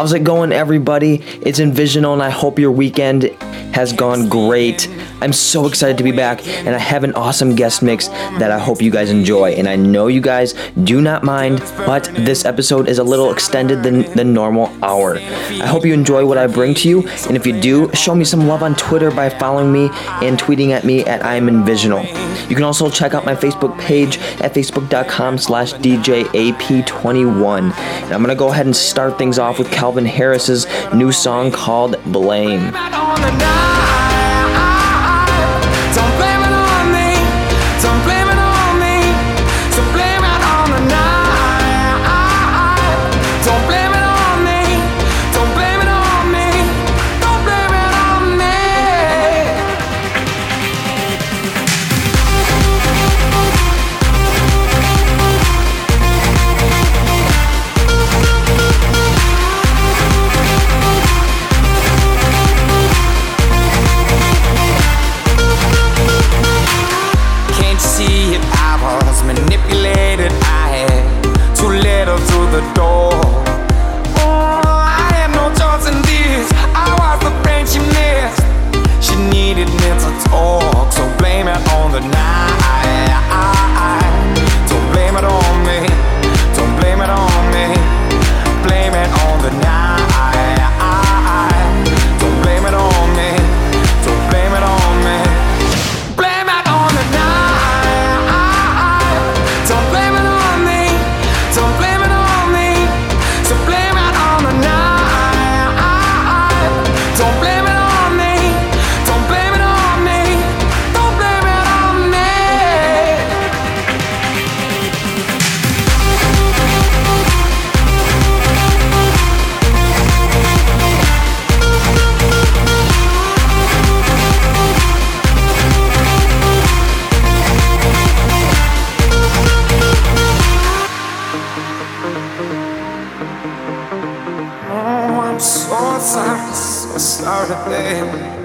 How's it going, everybody? It's Envisional, and I hope your weekend has gone great. I'm so excited to be back, and I have an awesome guest mix that I hope you guys enjoy. And I know you guys do not mind, but this episode is a little extended than the normal hour. I hope you enjoy what I bring to you, and if you do, show me some love on Twitter by following me and tweeting at me at I'm Envisional. You can also check out my Facebook page at facebook.com slash DJAP21. And I'm gonna go ahead and start things off with Calvin Harris's new song called Blame. start a flame.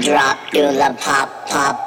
Drop, do the pop, pop.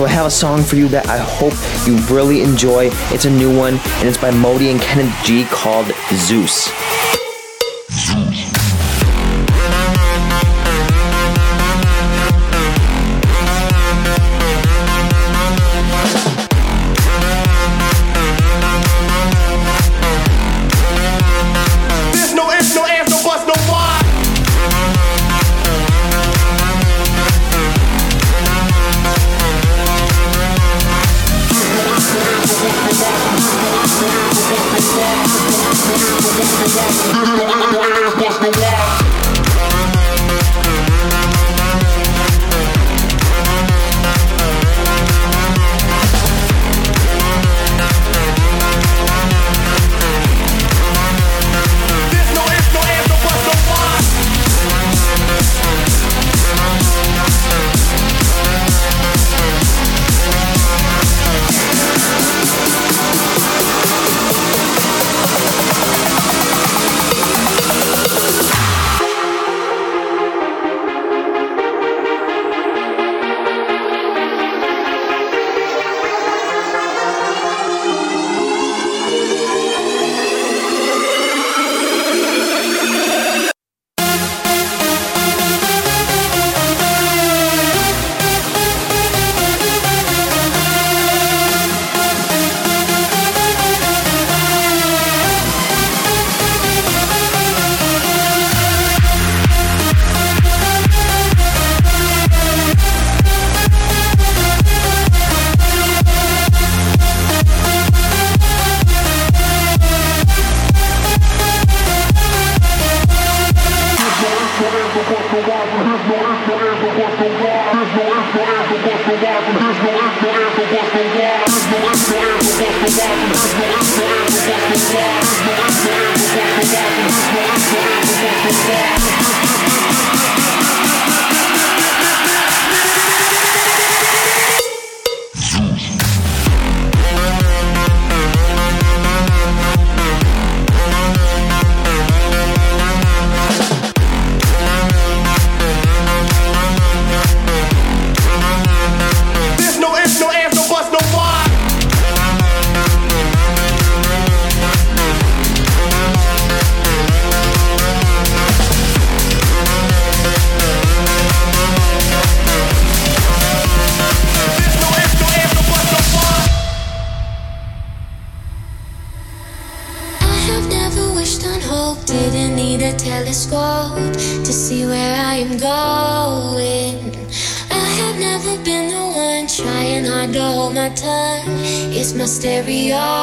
So I have a song for you that I hope you really enjoy. It's a new one, and it's by MOTi and Kenneth G called Zeus. Stereo.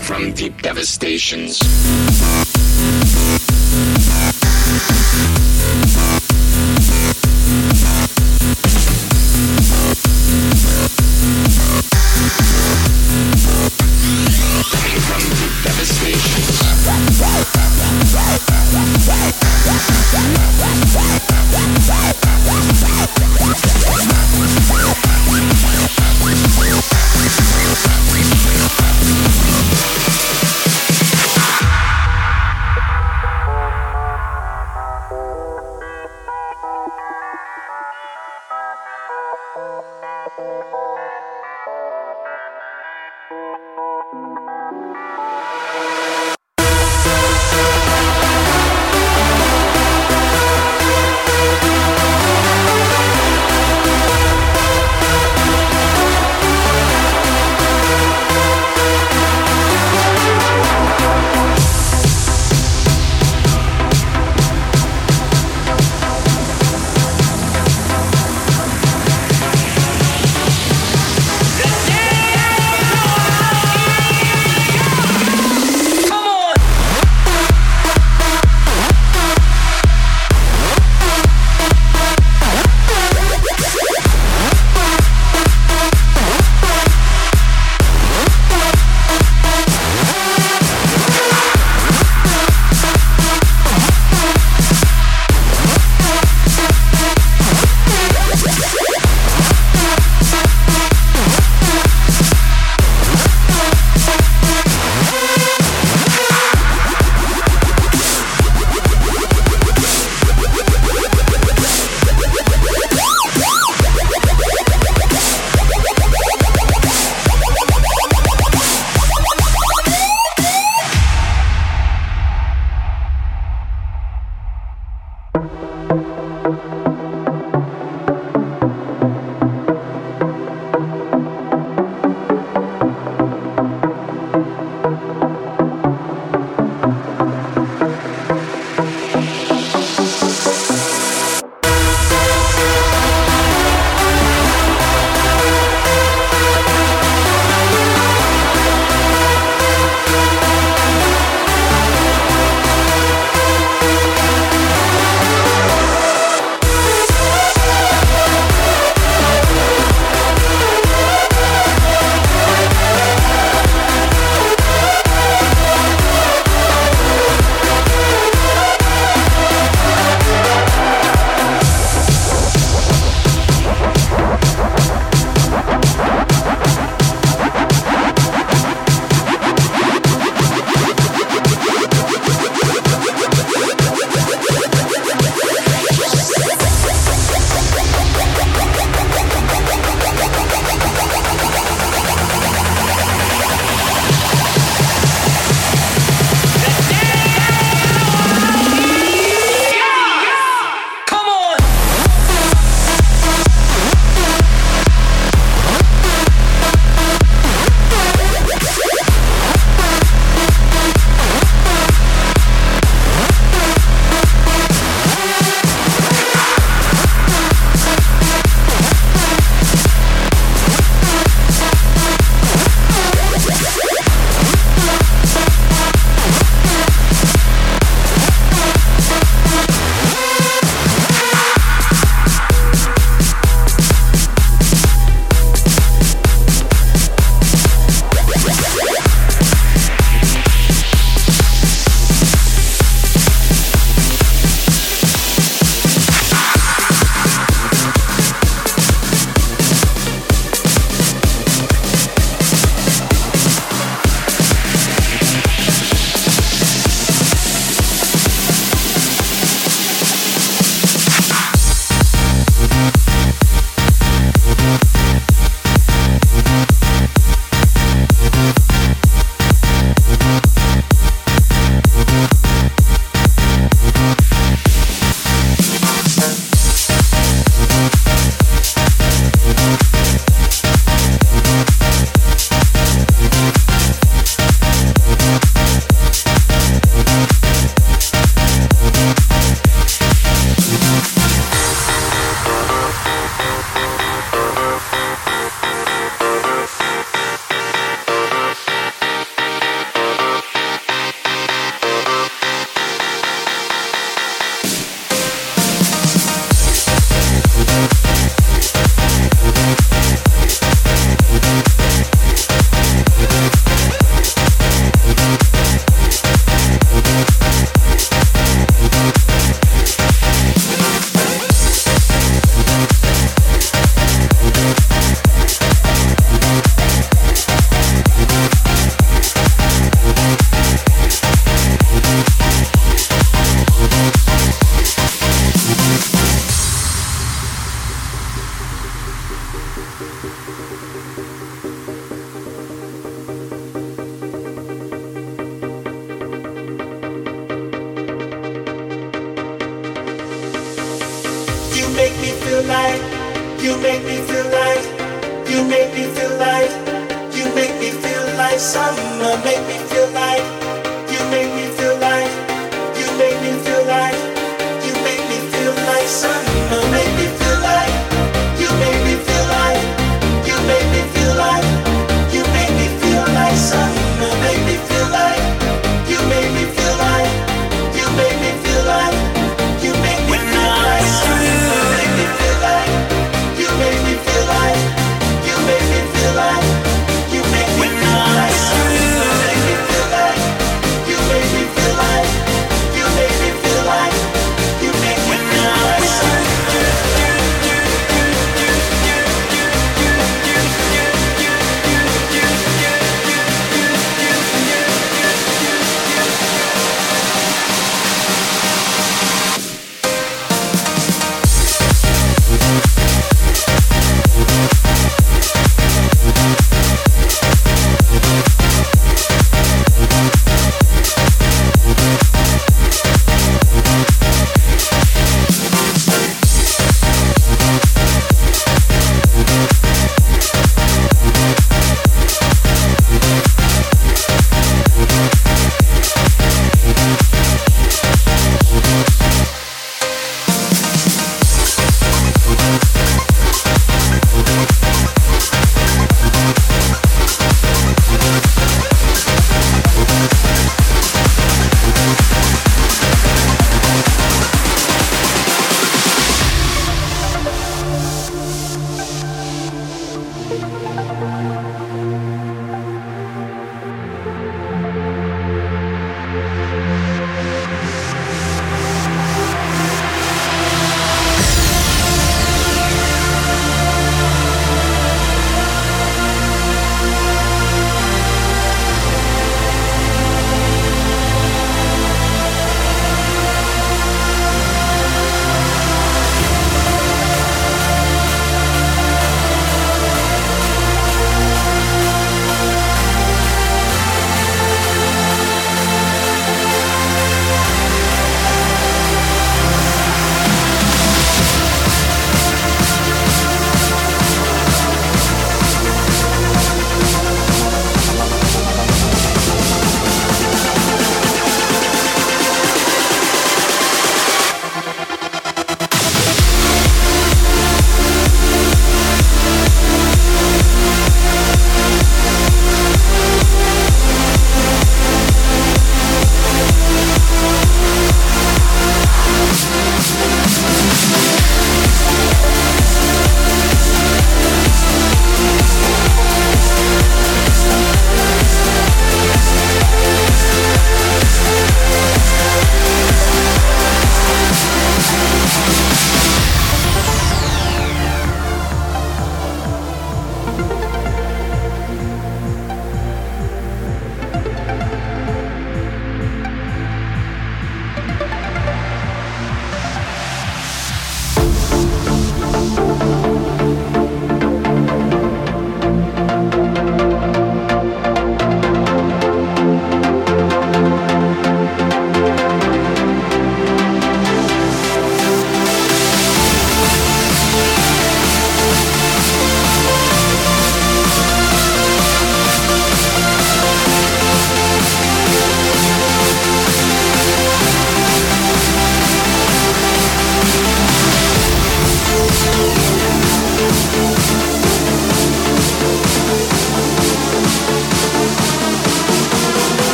From deep devastations.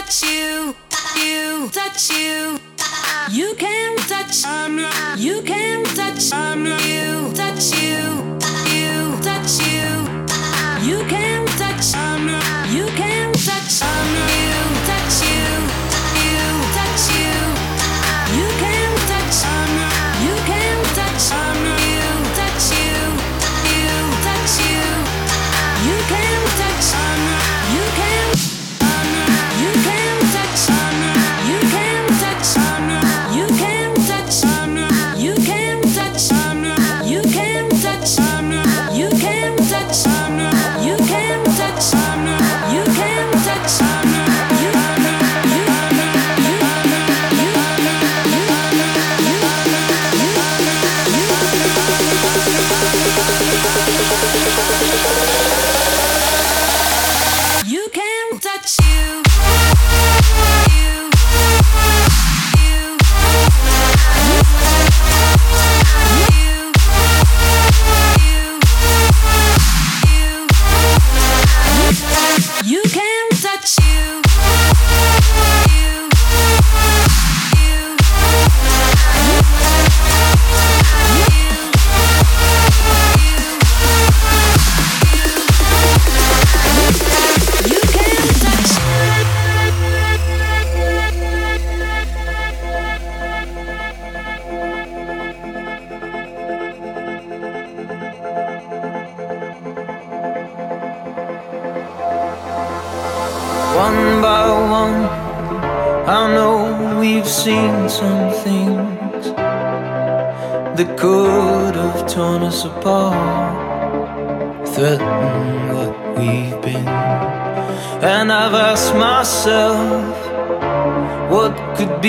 touch you, you touch you. You can touch, I'm not. You can touch, I'm not. You touch you, you touch you. You can touch, I'm not. You can touch, I'm not. You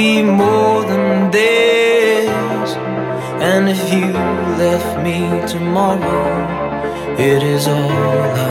be more than this. And if you left me tomorrow, it is all I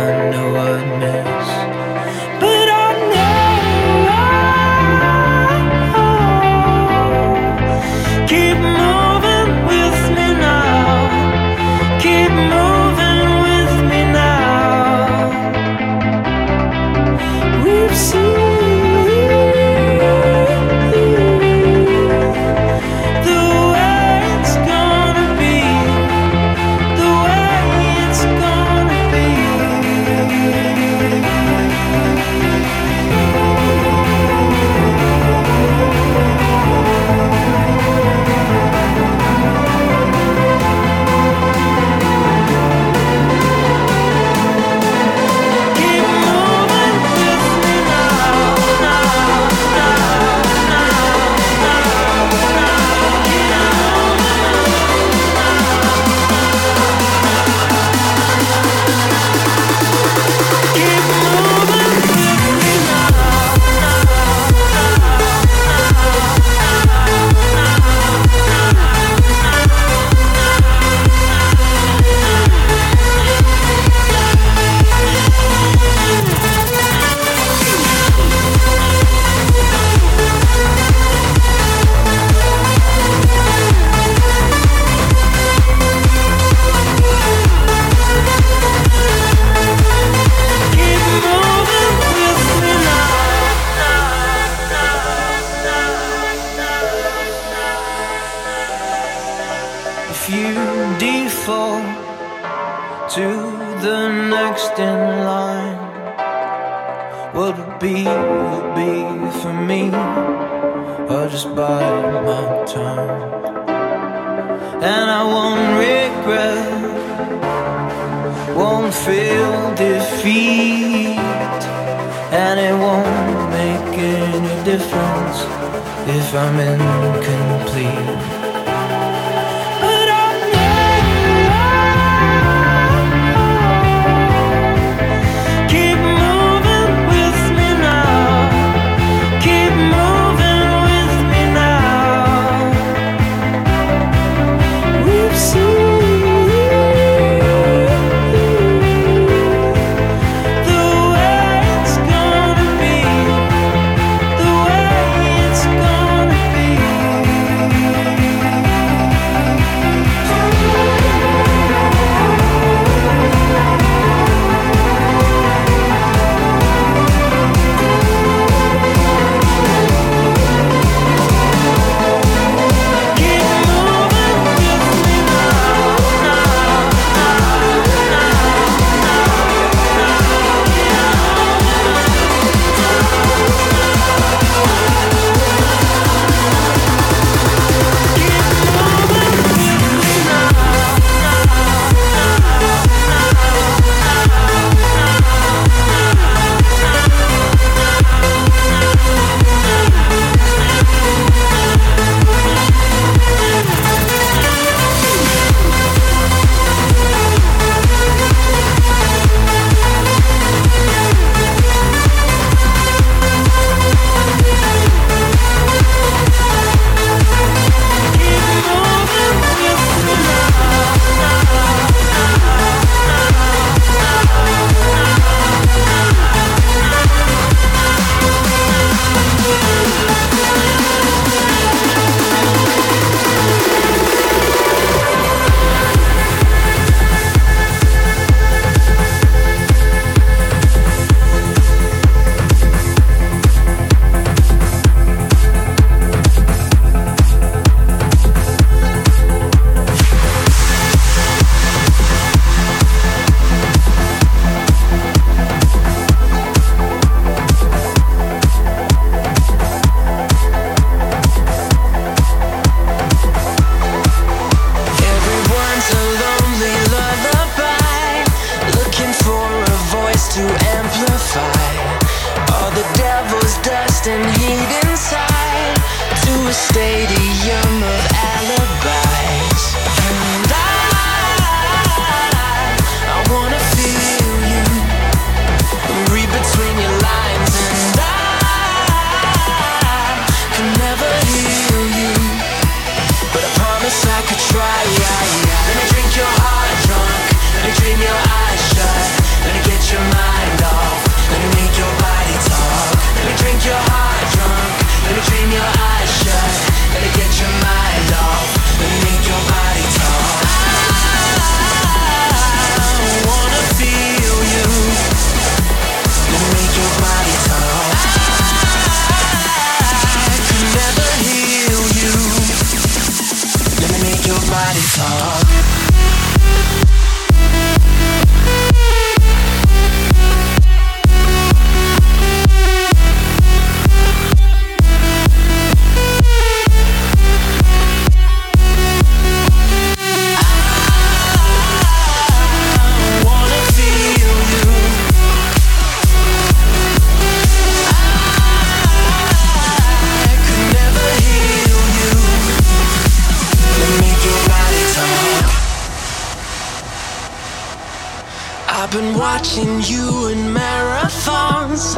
watching you in marathons.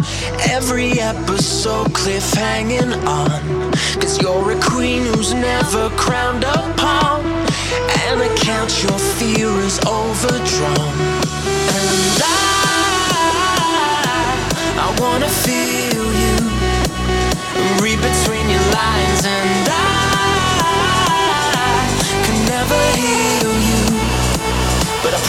Every episode cliffhanging on. Cause you're a queen who's never crowned upon. And I count your fear is overdrawn.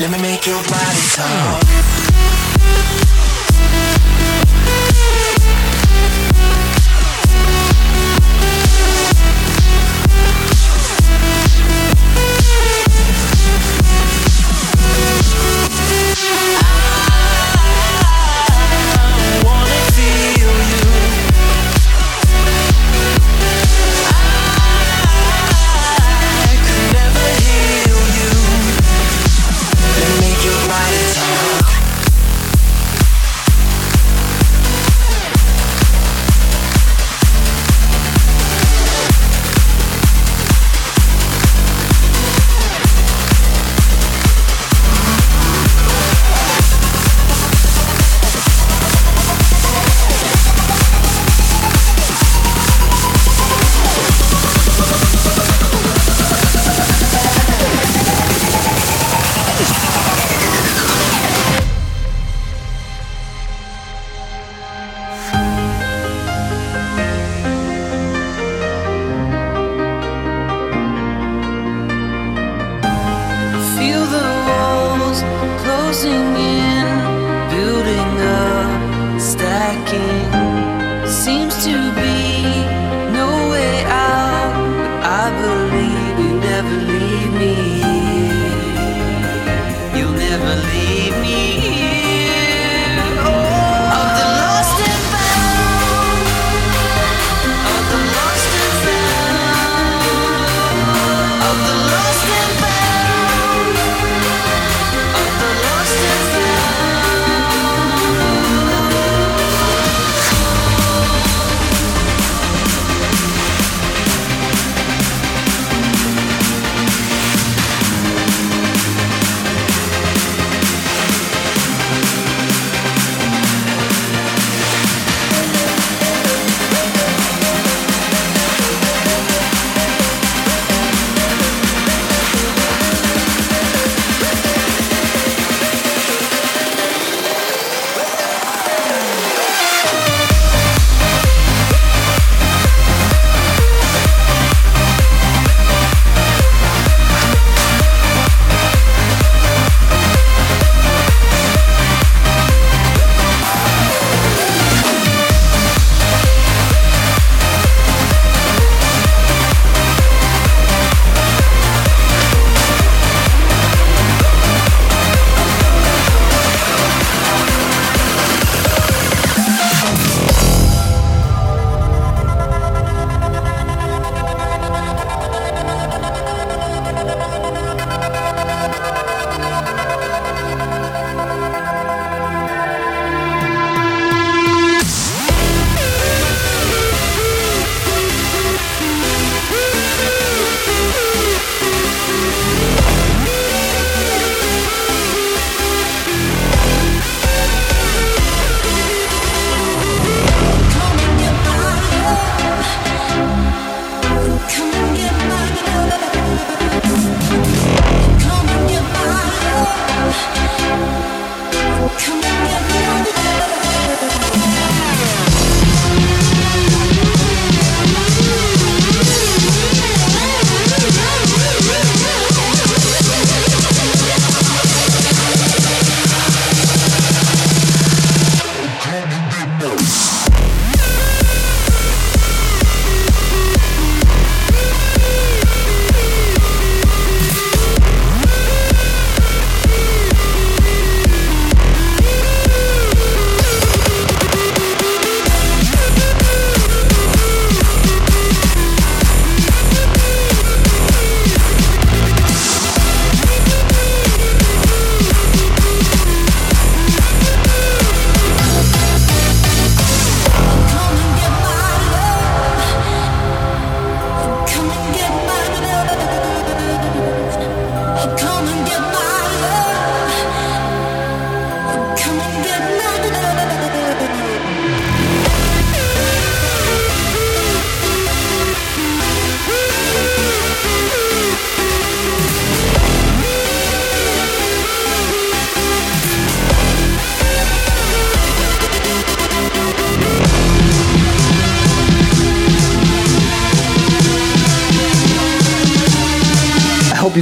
Let me make your body talk. Closing in,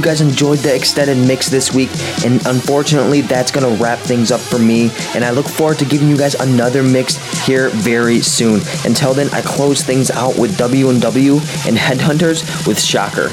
guys enjoyed the extended mix this week. And unfortunately, that's to wrap things up for me. And I look forward to giving you guys another mix here very soon. Until then, I close things out with W&W and Headhunterz with Shocker.